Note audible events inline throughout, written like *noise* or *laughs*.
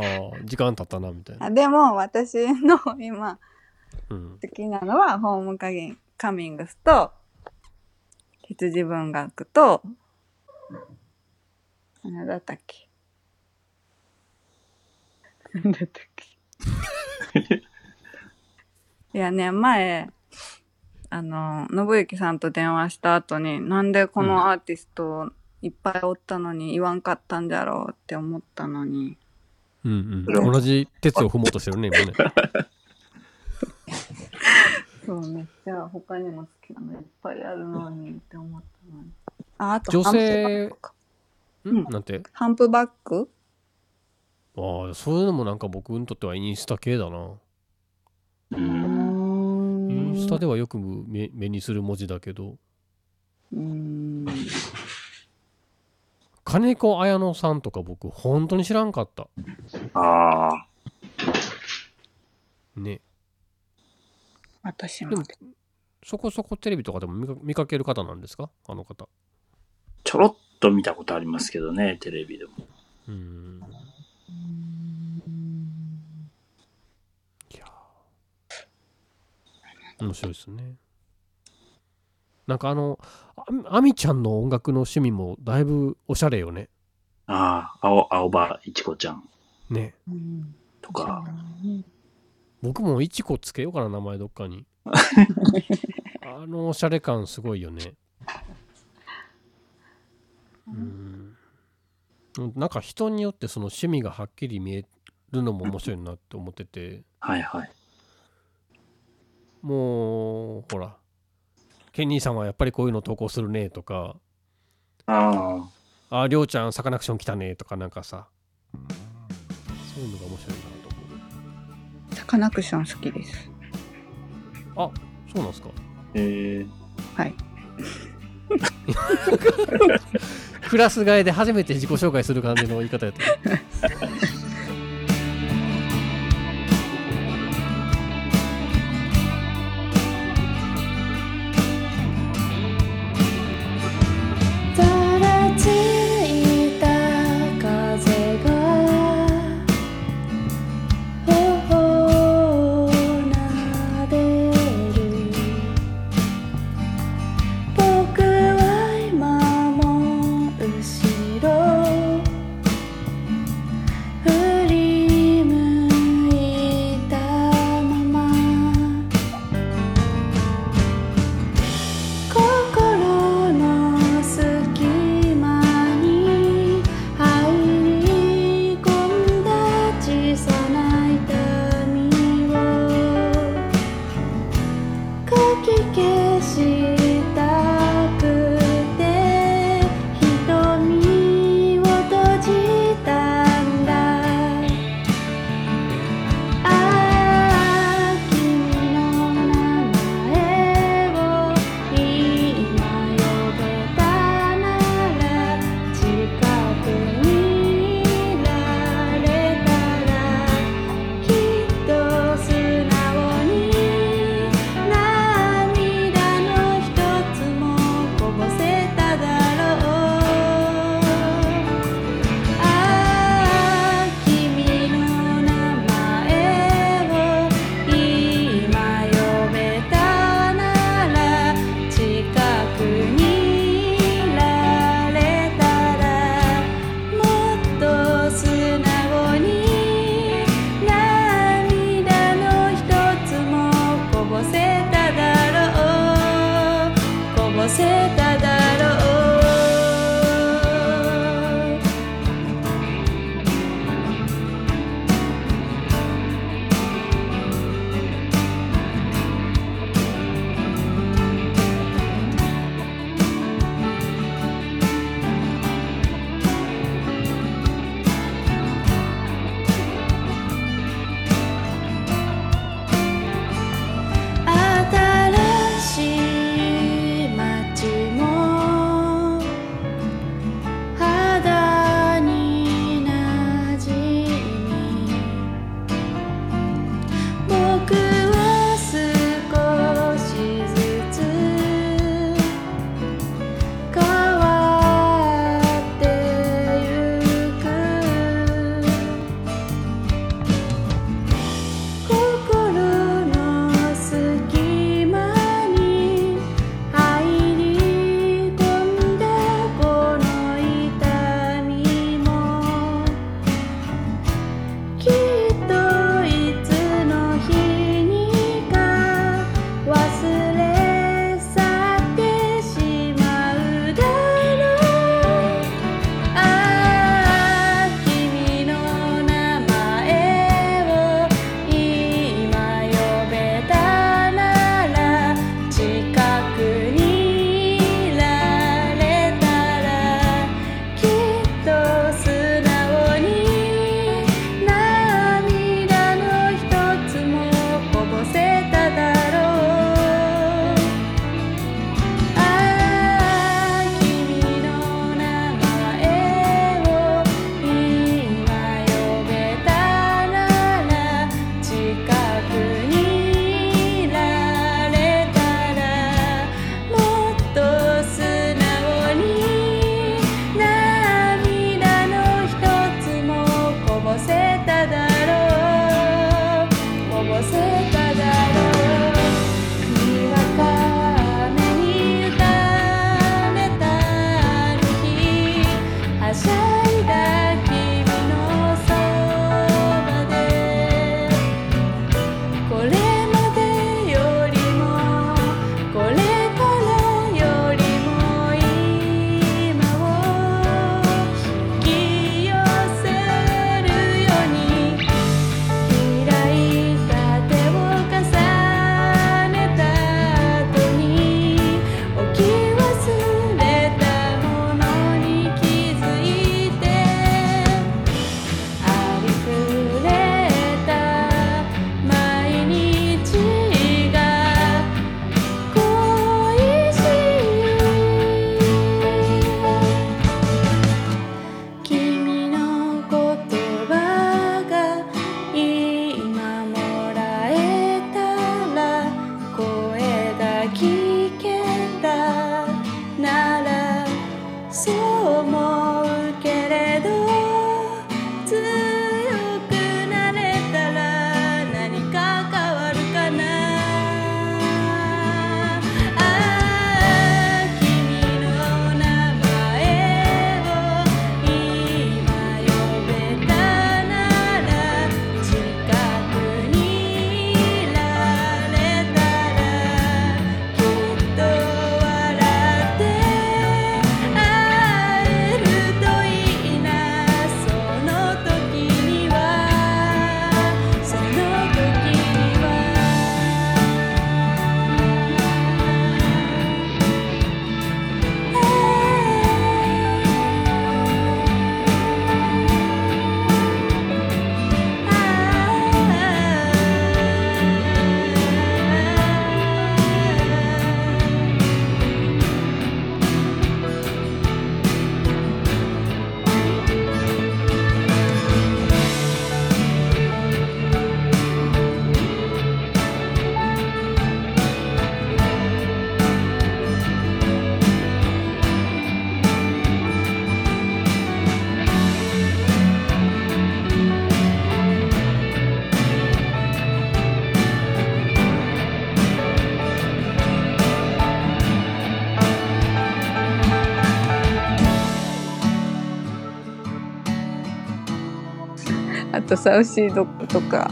あ時間経ったなみたいな。あでも私の今うん。好きなのはホームカギンカミングスと羊文学と何だったっけ？何だったっけ？*laughs* いやね前あの信之さんと電話した後になんでこのアーティストいっぱいおったのに言わんかったんじゃろうって思ったのにうんうん。同じ鉄を踏もうとしてるね、今ね。そうめっちゃ他にも好きなのいっぱいあるのにって思ったのに。ああと女性ハンプバックか。ん。なんて？ハンプバック？ああ、そういうのもなんか僕にとってはインスタ系だな。インスタではよく目目にする文字だけど、うん金子綾乃さんとか僕本当に知らんかった。ああ。ね。私もでもそこそこテレビとかでも見か見かける方なんですか？あの方。ちょろっと見たことありますけどね、テレビでも。うーん。いやー面白いですね。なんかあの、ああみちゃんの音楽の趣味もだいぶおしゃれよね。ああ、青、青葉いちこちゃんね。うんとか。僕もいちこつけようかな、名前どっかに。*laughs* あのおしゃれ感すごいよね。うん。なんか人によってその趣味がはっきり見えるのも面白いなって思ってて、はいはい。もう、ほら、ケンニーさんはやっぱりこういうの投稿するねとか、ああ。あ、りょうちゃんサカナクション来たねとかなんかさ、そういうのが面白いなと思う。サカナクション好きですあ、そうなんですか。えー、はい *laughs* クラス替えで初めて自己紹介する感じの言い方やった。とサウシードとか。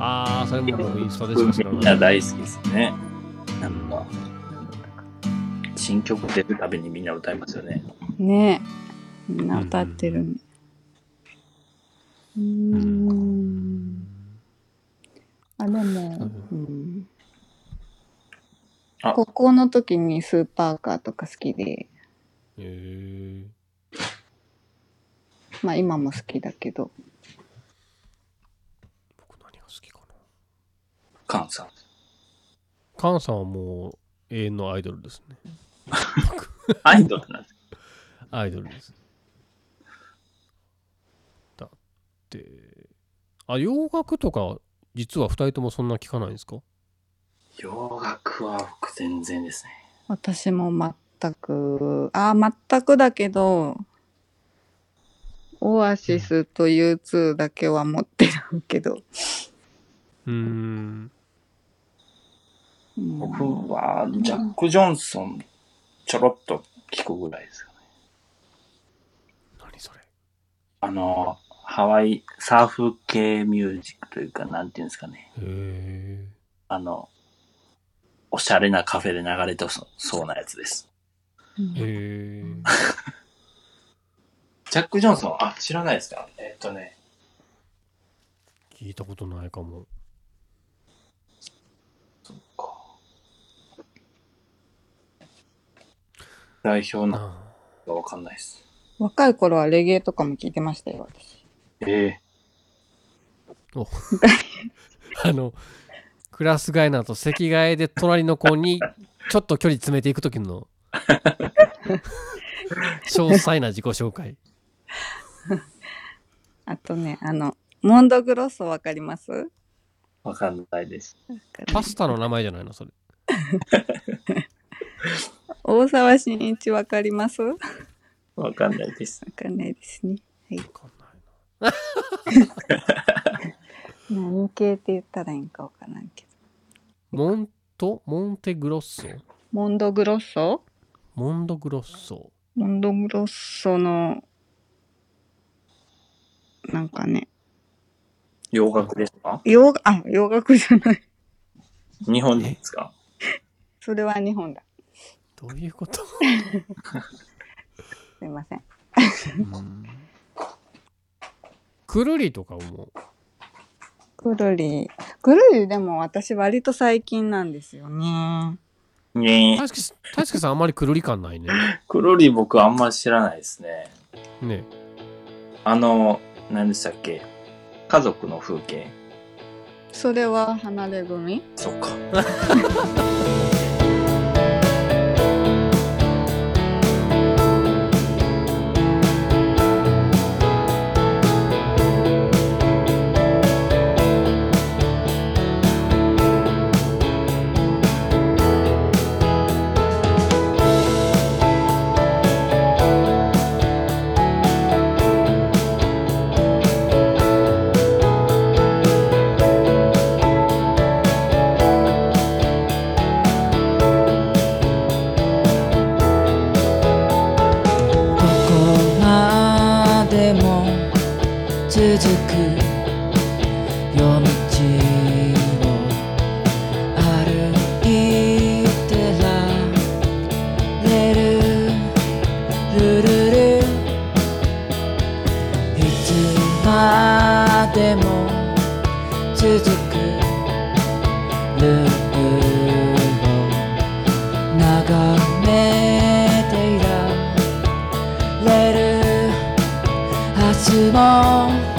ああそれももうインスタでしか知らみん。なない大好きですね。なんか、新曲出るたびにみんな歌いますよね。ね。みんな歌ってるねうーん。あでも、うん、あ。高校の時にスーパーカーとか好きで。へえまあ今も好きだけど僕何が好きかなカンさん。カンさんはもう永遠のアイドルですね。*laughs* アイドルなんですアイドルです。だってあ洋楽とか実は2人ともそんな聞かないんですか？洋楽は僕全然ですね。私も全くあ全くだけどオアシスと U2 だけは持ってるけど、うーんうん僕はジャック・ジョンソンちょろっと聞くぐらいですかね。何それ。あの、ハワイ、サーフ系ミュージックというか、なんていうんですかね。へえあの、おしゃれなカフェで流れてそそうなやつです。うん。へえジャック・ジョンソン、あ、知らないですか？えっとね、聞いたことないかもそっか。代表のあがわかんないです。若い頃はレゲエとかも聞いてましたよ私。ええ。*laughs* あのクラス替えなと席替えで隣の子にちょっと距離詰めていく時の *laughs* 詳細な自己紹介。*laughs* あとねあのモンドグロッソわかります？わかんないです。パスタの名前じゃないのそれ大沢慎一わかります？わわかんないです。かんないですね。わかんない *laughs* 何系って言ったらいいんかわからんけど。モント？モンテグロッソ？モンドグロッソ？モンドグロッソ。モンドグロッソのなんかね。洋楽ですか？洋楽あ洋楽じゃない。日本ですか？それは日本だどういうこと、*laughs* すいません。うん。くるりとかもくるり。くるりでも私割と最近なんですよね。ねえ。大輔大輔さんあんまりくるり感ないね。クロリ僕あんま知らないですね。ね。あの、何でしたっけ？家族の風景。それは離れ組？そっか。*laughs* れる。明日も